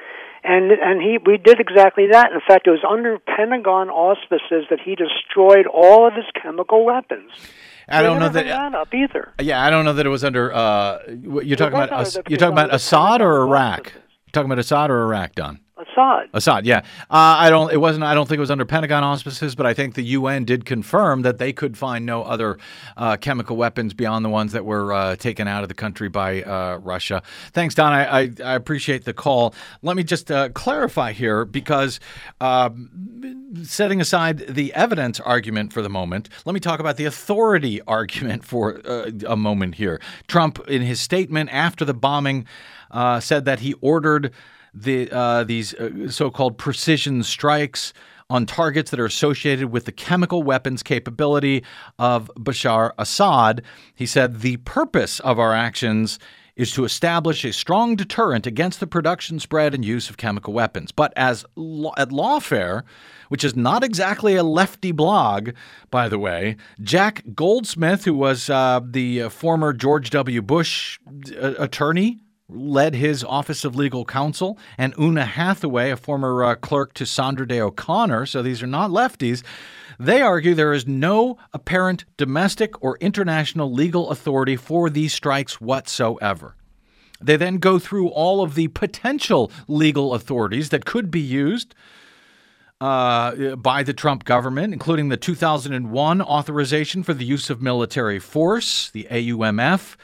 and and he we did exactly that. In fact, it was under Pentagon auspices that he destroyed all of his chemical weapons. I They don't know that. that up either. Yeah, I don't know that it was under. Uh, you're talking about. As, you're talking about Assad or Iraq. auspices. You're talking about Assad or Iraq, Don. Assad. Assad, yeah. Uh, I don't. It wasn't. I don't think it was under Pentagon auspices, but I think the UN did confirm that they could find no other uh, chemical weapons beyond the ones that were uh, taken out of the country by uh, Russia. Thanks, Don. I, I, I, appreciate the call. Let me just uh, clarify here because um, setting aside the evidence argument for the moment, let me talk about the authority argument for uh, a moment here. Trump, in his statement after the bombing, said that he ordered the uh, these uh, so-called precision strikes on targets that are associated with the chemical weapons capability of Bashar Assad. He said the purpose of our actions is to establish a strong deterrent against the production, spread, and use of chemical weapons. But as at Lawfare, which is not exactly a lefty blog, by the way, Jack Goldsmith, who was uh, the uh, former George W. Bush uh, attorney led his Office of Legal Counsel, and Oona Hathaway, a former uh, clerk to Sandra Day O'Connor, so these are not lefties. They argue there is no apparent domestic or international legal authority for these strikes whatsoever. They then go through all of the potential legal authorities that could be used uh, by the Trump government, including the 2001 authorization for the use of military force, the AUMF,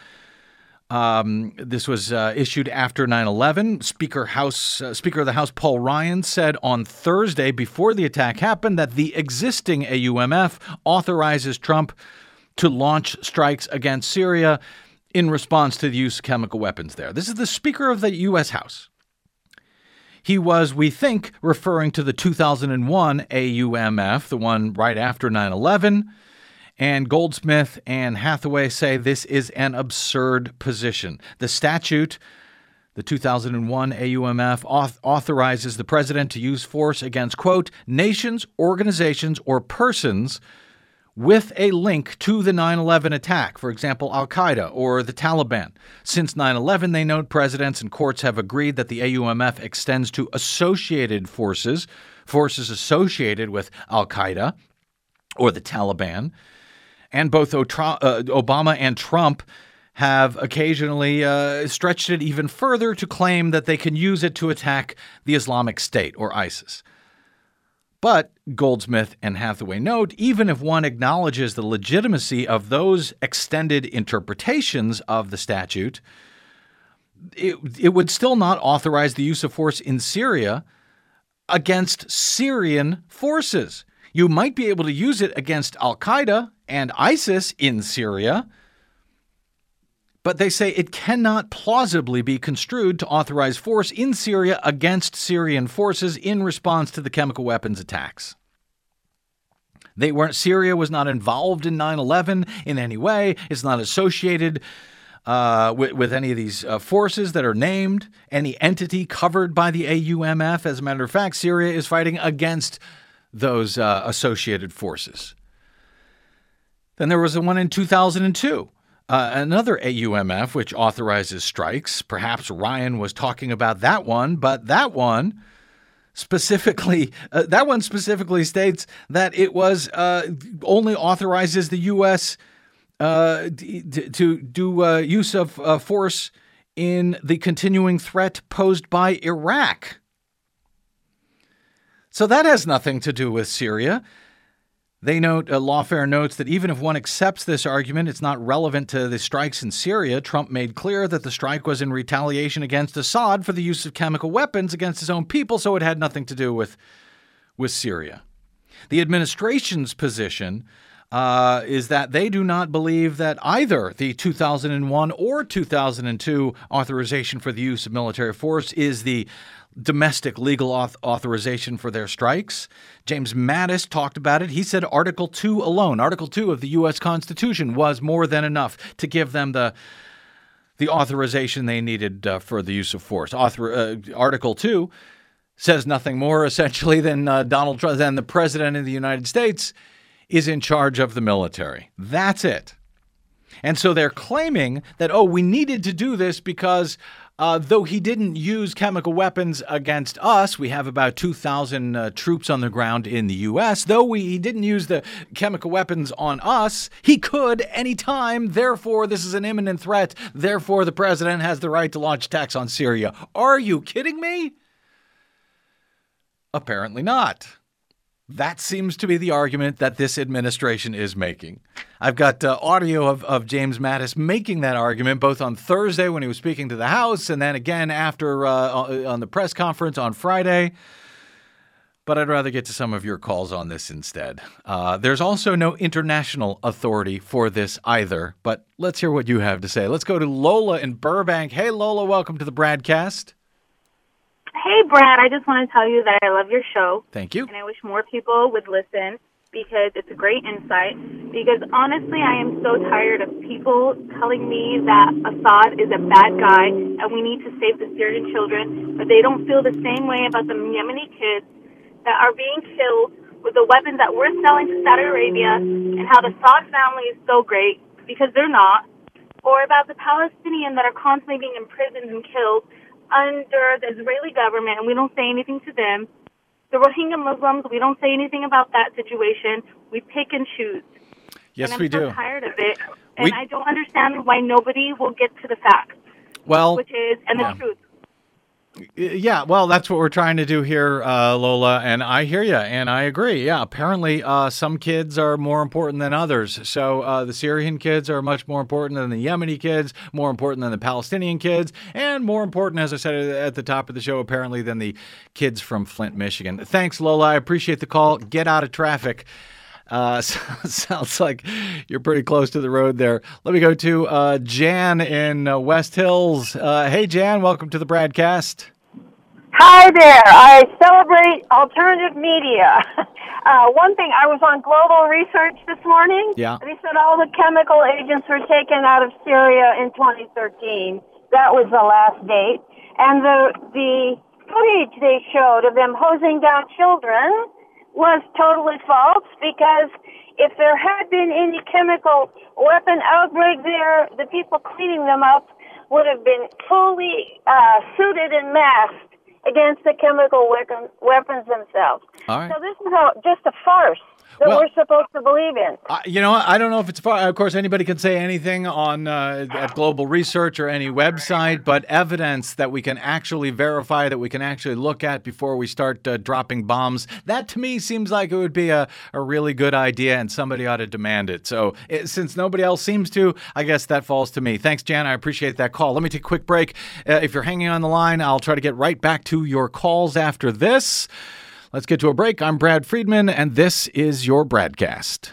um, this was uh, issued after 9/11. Speaker House uh, Speaker of the House Paul Ryan said on Thursday before the attack happened that the existing AUMF authorizes Trump to launch strikes against Syria in response to the use of chemical weapons there. This is the Speaker of the U.S. House. He was, we think, referring to the 2001 AUMF, the one right after 9 11 and Goldsmith and Hathaway say this is an absurd position. The statute, the 2001 AUMF, auth- authorizes the president to use force against, quote, nations, organizations, or persons with a link to the 9 11 attack, for example, Al Qaeda or the Taliban. Since 9 11, they note presidents and courts have agreed that the AUMF extends to associated forces, forces associated with Al Qaeda or the Taliban. And both uh, Obama and Trump have occasionally uh, stretched it even further to claim that they can use it to attack the Islamic State or ISIS. But Goldsmith and Hathaway note even if one acknowledges the legitimacy of those extended interpretations of the statute, it, it would still not authorize the use of force in Syria against Syrian forces. You might be able to use it against Al Qaeda and ISIS in Syria, but they say it cannot plausibly be construed to authorize force in Syria against Syrian forces in response to the chemical weapons attacks. They weren't Syria was not involved in 9/11 in any way. It's not associated uh, with, with, any of these uh, forces that are named, any entity covered by the AUMF. As a matter of fact, Syria is fighting against those uh, associated forces. Then there was the one in 2002. Uh, another AUMF, which authorizes strikes. Perhaps Ryan was talking about that one, but that one specifically, uh, that one specifically states that it was uh, only authorizes the U.S. Uh, to, to do uh, use of uh, force in the continuing threat posed by Iraq. So that has nothing to do with Syria. They note, uh, Lawfare notes that even if one accepts this argument, it's not relevant to the strikes in Syria. Trump made clear that the strike was in retaliation against Assad for the use of chemical weapons against his own people, so it had nothing to do with, with Syria. The administration's position uh, is that they do not believe that either the 2001 or 2002 authorization for the use of military force is the domestic legal auth- authorization for their strikes. James Mattis talked about it. He said Article 2 alone, Article 2 of the U.S. Constitution, was more than enough to give them the the authorization they needed uh, for the use of force. Author, uh, Article 2 says nothing more essentially than uh, Donald Trump, than the president of the United States is in charge of the military. That's it. And so they're claiming that, oh, we needed to do this because uh, though he didn't use chemical weapons against us, we have about 2,000 uh, troops on the ground in the U.S. Though we, he didn't use the chemical weapons on us, he could anytime. Therefore, this is an imminent threat. Therefore, the president has the right to launch attacks on Syria. Are you kidding me? Apparently not. That seems to be the argument that this administration is making. I've got uh, audio of, of James Mattis making that argument both on Thursday when he was speaking to the House and then again after uh, on the press conference on Friday. But I'd rather get to some of your calls on this instead. Uh, there's also no international authority for this either, but let's hear what you have to say. Let's go to Lola in Burbank. Hey, Lola, welcome to the BradCast. Hey, Brad, I just want to tell you that I love your show. Thank you. And I wish more people would listen because it's a great insight. Because honestly, I am so tired of people telling me that Assad is a bad guy and we need to save the Syrian children, but they don't feel the same way about the Yemeni kids that are being killed with the weapons that we're selling to Saudi Arabia and how the Saud family is so great because they're not, or about the Palestinians that are constantly being imprisoned and killed under the Israeli government, and we don't say anything to them. The Rohingya Muslims, we don't say anything about that situation. We pick and choose. Yes, and I'm we so do. tired of it, and We- I don't understand why nobody will get to the facts, Well, which is and yeah. the truth. Yeah, well, that's what we're trying to do here, uh, Lola, and I hear you, and I agree. Yeah, apparently, uh, some kids are more important than others. So uh, the Syrian kids are much more important than the Yemeni kids, more important than the Palestinian kids, and more important, as I said at the top of the show, apparently, than the kids from Flint, Michigan. Thanks, Lola. I appreciate the call. Get out of traffic. Uh, sounds like you're pretty close to the road there. Let me go to uh, Jan in uh, West Hills. Uh, hey, Jan, welcome to the BradCast. Hi there. I celebrate alternative media. Uh, one thing, I was on Global Research this morning. Yeah. They said all the chemical agents were taken out of Syria in 2013. That was the last date. And the, the footage they showed of them hosing down children was totally false because if there had been any chemical weapon outbreak there, the people cleaning them up would have been fully uh, suited and masked against the chemical weapon, weapons themselves. Right. So this is a, just a farce that Well- we're supposed to believe in. Uh, you know. I don't know if it's far. Of course, anybody can say anything on uh, at Global Research or any website, but evidence that we can actually verify, that we can actually look at before we start uh, dropping bombs, that to me seems like it would be a, a really good idea, and somebody ought to demand it. So, it, since nobody else seems to, I guess that falls to me. Thanks, Jan. I appreciate that call. Let me take a quick break. Uh, if you're hanging on the line, I'll try to get right back to your calls after this. Let's get to a break. I'm Brad Friedman, and this is your BradCast.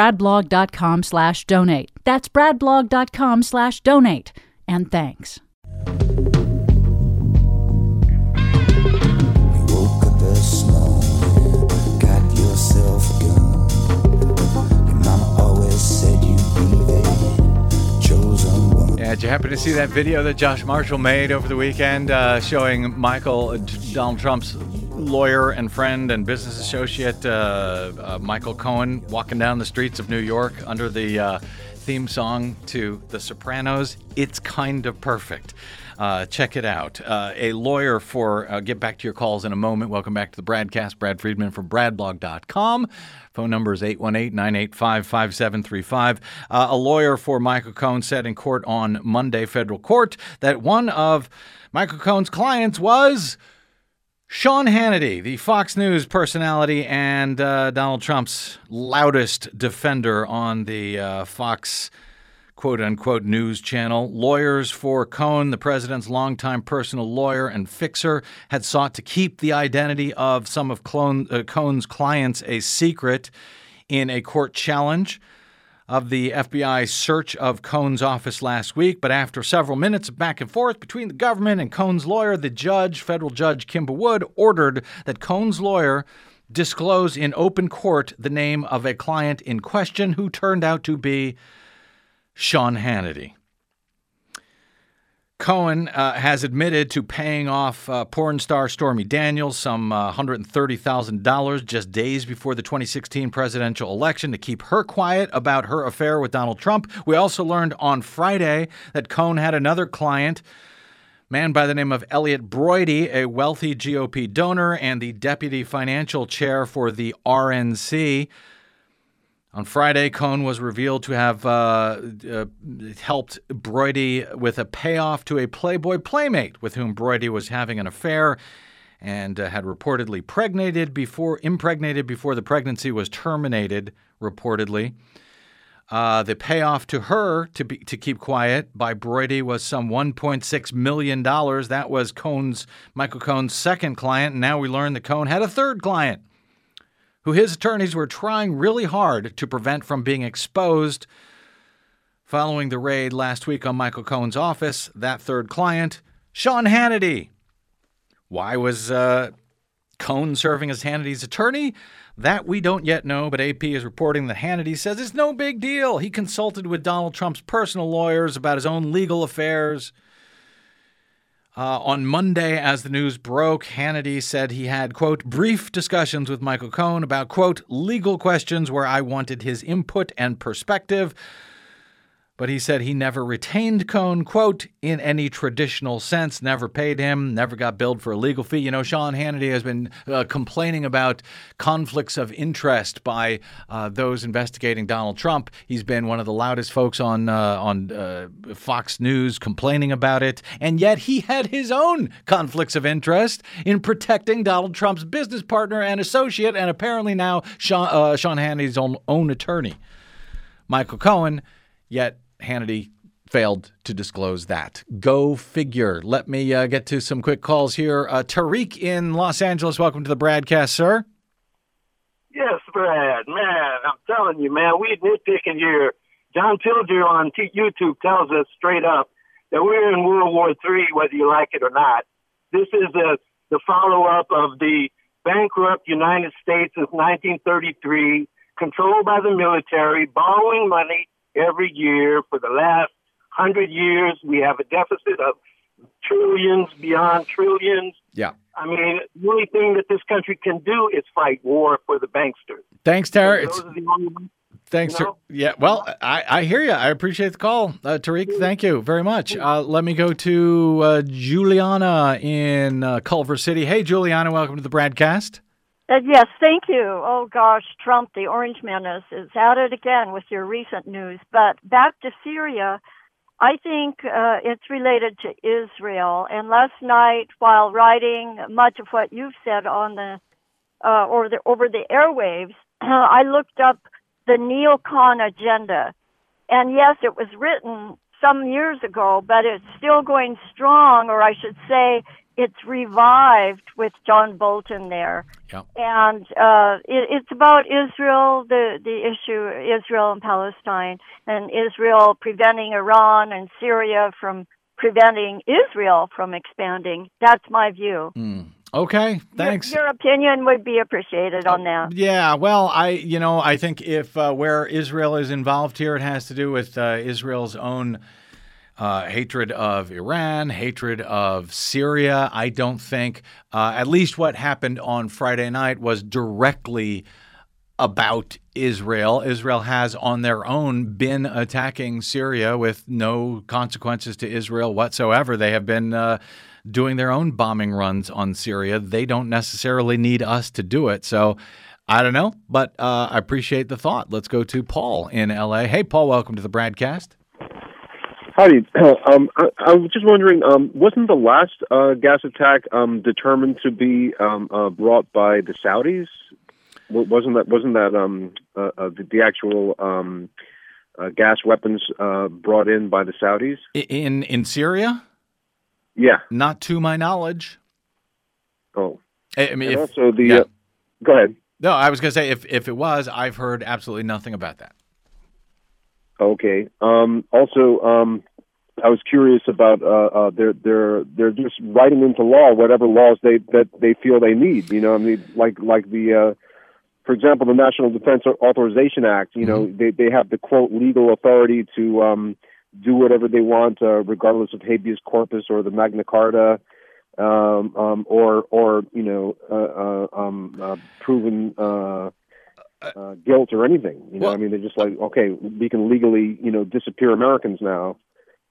bradblog.com slash donate. That's bradblog.com slash donate. And thanks. Woke up this morning, got yourself a gun. Your mama always said you'd be the chosen one. Yeah, did you happen to see that video that Josh Marshall made over the weekend uh, showing Michael, uh, Donald Trump's lawyer and friend and business associate, uh, uh, Michael Cohen, walking down the streets of New York under the uh, theme song to The Sopranos? It's kind of perfect. Uh, check it out. Uh, a lawyer for, uh, get back to your calls in a moment. Welcome back to the BradCast. Brad Friedman from bradblog.com. Phone number is 818 985 5735. A lawyer for Michael Cohen said in court on Monday, federal court, that one of Michael Cohen's clients was Sean Hannity, the Fox News personality and uh, Donald Trump's loudest defender on the uh, Fox quote unquote news channel. Lawyers for Cohen, the president's longtime personal lawyer and fixer, had sought to keep the identity of some of uh, Cohen's clients a secret in a court challenge of the FBI search of Cohen's office last week, but after several minutes of back and forth between the government and Cohen's lawyer, the judge, federal judge Kimba Wood, ordered that Cohen's lawyer disclose in open court the name of a client in question who turned out to be Sean Hannity. Cohen uh, has admitted to paying off uh, porn star Stormy Daniels some uh, $130,000 just days before the 2016 presidential election to keep her quiet about her affair with Donald Trump. We also learned on Friday that Cohen had another client, man by the name of Elliot Broidy, a wealthy GOP donor and the deputy financial chair for the RNC. On Friday, Cohen was revealed to have uh, uh, helped Broidy with a payoff to a Playboy playmate with whom Broidy was having an affair and uh, had reportedly pregnated before impregnated before the pregnancy was terminated. Reportedly, uh, the payoff to her to be, to keep quiet by Broidy was some 1.6 million dollars. That was Cohen's Michael Cohen's second client. And now we learn that Cohen had a third client who his attorneys were trying really hard to prevent from being exposed following the raid last week on Michael Cohen's office. That third client, Sean Hannity. Why was uh, Cohen serving as Hannity's attorney? That we don't yet know, but AP is reporting that Hannity says it's no big deal. He consulted with Donald Trump's personal lawyers about his own legal affairs. Uh, on Monday, as the news broke, Hannity said he had, quote, brief discussions with Michael Cohen about, quote, legal questions where I wanted his input and perspective. But he said he never retained Cohen, quote, in any traditional sense, never paid him, never got billed for a legal fee. You know, Sean Hannity has been uh, complaining about conflicts of interest by uh, those investigating Donald Trump. He's been one of the loudest folks on, uh, on uh, Fox News complaining about it. And yet he had his own conflicts of interest in protecting Donald Trump's business partner and associate, and apparently now Sean, uh, Sean Hannity's own, own attorney, Michael Cohen. Yet Hannity failed to disclose that. Go figure. Let me uh, get to some quick calls here. Uh, Tariq in Los Angeles, welcome to the BradCast, sir. Yes, Brad. Man, I'm telling you, man, we're nitpicking here. John Pilger on YouTube tells us straight up that we're in World War III, whether you like it or not. This is the, the follow up of the bankrupt United States of 1933, controlled by the military, borrowing money every year for the last hundred years. We have a deficit of trillions beyond trillions. Yeah. I mean, the only thing that this country can do is fight war for the banksters. Thanks, Tara. It's, the only thanks. you know? Yeah. Well, I, I hear you. I appreciate the call, uh, Tariq. Thank you very much. Uh, let me go to uh, Juliana in uh, Culver City. Hey, Juliana, welcome to the BradCast. Uh, yes, thank you. Oh gosh, Trump, the Orange Menace, is at it again with your recent news. But back to Syria, I think uh, it's related to Israel. And last night, while writing much of what you've said on the uh, or the over the airwaves, I looked up the neocon agenda. And yes, it was written some years ago, but it's still going strong, or I should say, it's revived with John Bolton there. Yep. And uh, it, it's about Israel, the, the issue Israel and Palestine, and Israel preventing Iran and Syria from preventing Israel from expanding. That's my view. Okay, thanks. Your, your opinion would be appreciated on that. Yeah, well, I you know I think if uh, where Israel is involved here, it has to do with uh, Israel's own uh, hatred of Iran, hatred of Syria. I don't think uh, at least what happened on Friday night was directly about Israel. Israel has on their own been attacking Syria with no consequences to Israel whatsoever. They have been uh, doing their own bombing runs on Syria. They don't necessarily need us to do it. So I don't know, but uh, I appreciate the thought. Let's go to Paul in LA. Hey, Paul, welcome to the BradCast. Howdy. Um, I, I was just wondering, um, wasn't the last uh, gas attack um, determined to be um, uh, brought by the Saudis? Wasn't that wasn't that um, uh, uh, the, the actual um, uh, gas weapons uh, brought in by the Saudis? In in Syria? Yeah. Not to my knowledge. Oh. I I mean, if, also the. yeah. Uh, go ahead. No, I was going to say if if it was, I've heard absolutely nothing about that. Okay. Um, also, um, I was curious about uh, uh, they're they're they're just writing into law whatever laws they that they feel they need. You know, I mean, like like the uh, for example, the National Defense Authorization Act. You know, they they have the quote legal authority to um, do whatever they want, uh, regardless of habeas corpus or the Magna Carta, um, um, or or you know, uh, uh, um, uh, proven uh, uh, guilt or anything. You know, I mean, they're just like, okay, we can legally, you know, disappear Americans now.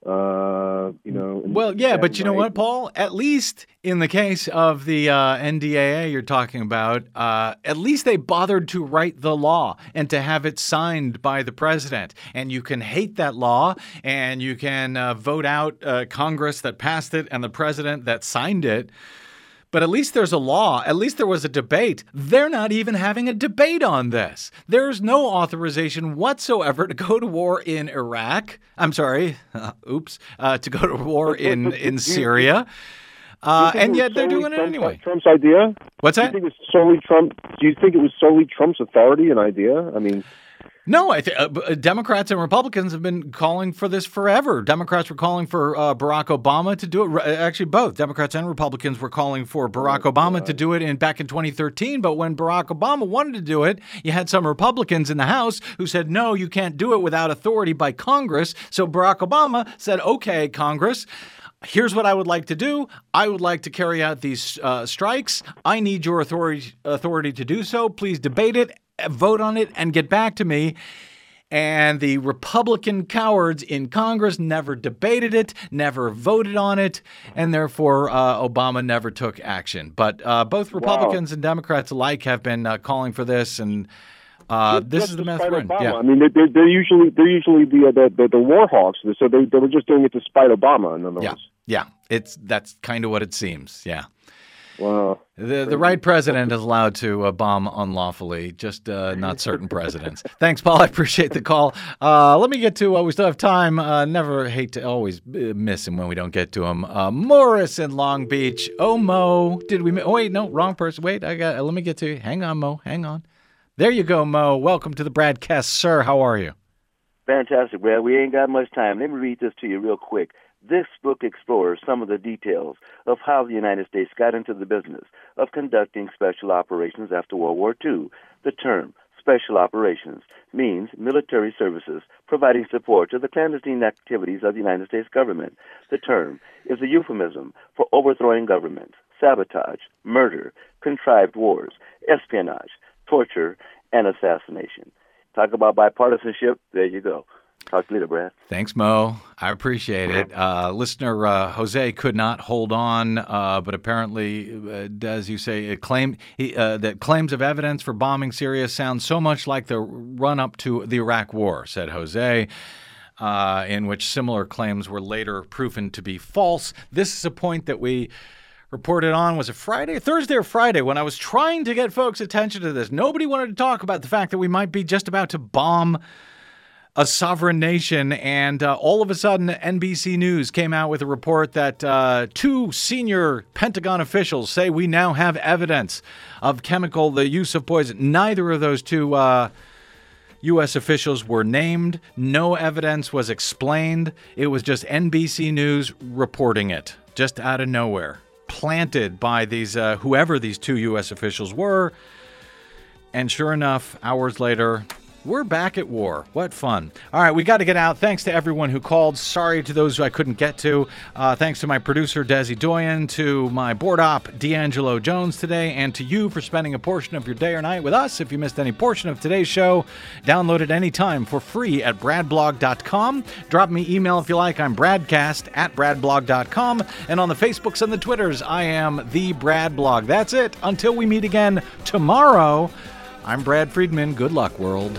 Uh, you know. Well, yeah, but you know what, Paul? At least in the case of the uh, NDAA you're talking about, uh, at least they bothered to write the law and to have it signed by the president. And you can hate that law and you can uh, vote out uh, Congress that passed it and the president that signed it. But at least there's a law. At least there was a debate. They're not even having a debate on this. There's no authorization whatsoever to go to war in Iraq. I'm sorry, oops, uh, to go to war in, in Syria. Uh, Do and yet they're doing it anyway. Trump's idea. What's Do that? you think it was solely Trump? Do you think it was solely Trump's authority and idea? I mean, No, I th- uh, uh, Democrats and Republicans have been calling for this forever. Democrats were calling for uh, Barack Obama to do it. Actually, both Democrats and Republicans were calling for Barack Obama to do it in back in 2013. But when Barack Obama wanted to do it, you had some Republicans in the House who said, "No, you can't do it without authority by Congress." So Barack Obama said, "Okay, Congress." Here's what I would like to do. I would like to carry out these uh, strikes. I need your authority authority to do so. Please debate it, vote on it, and get back to me. And the Republican cowards in Congress never debated it, never voted on it, and therefore uh, Obama never took action. But uh, both Republicans and Democrats alike have been uh, calling for this, and uh, this is the mess we're in. Yeah. I mean, they're, they're, they're usually they're usually the uh, the, the the war hawks. So they they were just doing it to spite Obama. In other Yeah, words. yeah, it's that's kind of what it seems. Yeah. Wow. The the right president is allowed to uh, bomb unlawfully, just uh, not certain presidents. Thanks, Paul. I appreciate the call. Uh, let me get to. Uh, we still have time. Uh, never hate to always uh, miss him when we don't get to him. Uh, Morris in Long Beach. Oh, Mo, did we? Oh, wait, no, wrong person. Wait, I got. Let me get to you. Hang on, Mo. Hang on. There you go, Mo. Welcome to the BradCast, sir. How are you? Fantastic, Brad. We ain't got much time. Let me read this to you real quick. This book explores some of the details of how the United States got into the business of conducting special operations after World War II. The term special operations means military services providing support to the clandestine activities of the United States government. The term is a euphemism for overthrowing governments, sabotage, murder, contrived wars, espionage, torture, and assassination. Talk about bipartisanship. There you go. Talk to you later, Brad. Thanks, Mo. I appreciate it. Uh, listener uh, Jose could not hold on, uh, but apparently, uh, as you say, it claim he, uh, that claims of evidence for bombing Syria sound so much like the run up to the Iraq War, said Jose. Uh, in which similar claims were later proven to be false. This is a point that we reported on was it Friday, Thursday or Friday when I was trying to get folks' attention to this. Nobody wanted to talk about the fact that we might be just about to bomb a sovereign nation. And uh, all of a sudden, NBC News came out with a report that uh, two senior Pentagon officials say we now have evidence of chemical, the use of poison. Neither of those two. Uh, U.S. officials were named. No evidence was explained. It was just NBC News reporting it, just out of nowhere, planted by these uh, whoever these two U.S. officials were. And sure enough, hours later, we're back at war. What fun. All right, we got to get out. Thanks to everyone who called. Sorry to those who I couldn't get to. Uh, thanks to my producer, Desi Doyen, to my board op, D'Angelo Jones today, and to you for spending a portion of your day or night with us. If you missed any portion of today's show, download it anytime for free at bradblog.com. Drop me email if you like. I'm bradcast at bradblog.com. And on the Facebooks and the Twitters, I am the Brad Blog. That's it. Until we meet again tomorrow. I'm Brad Friedman. Good luck, world.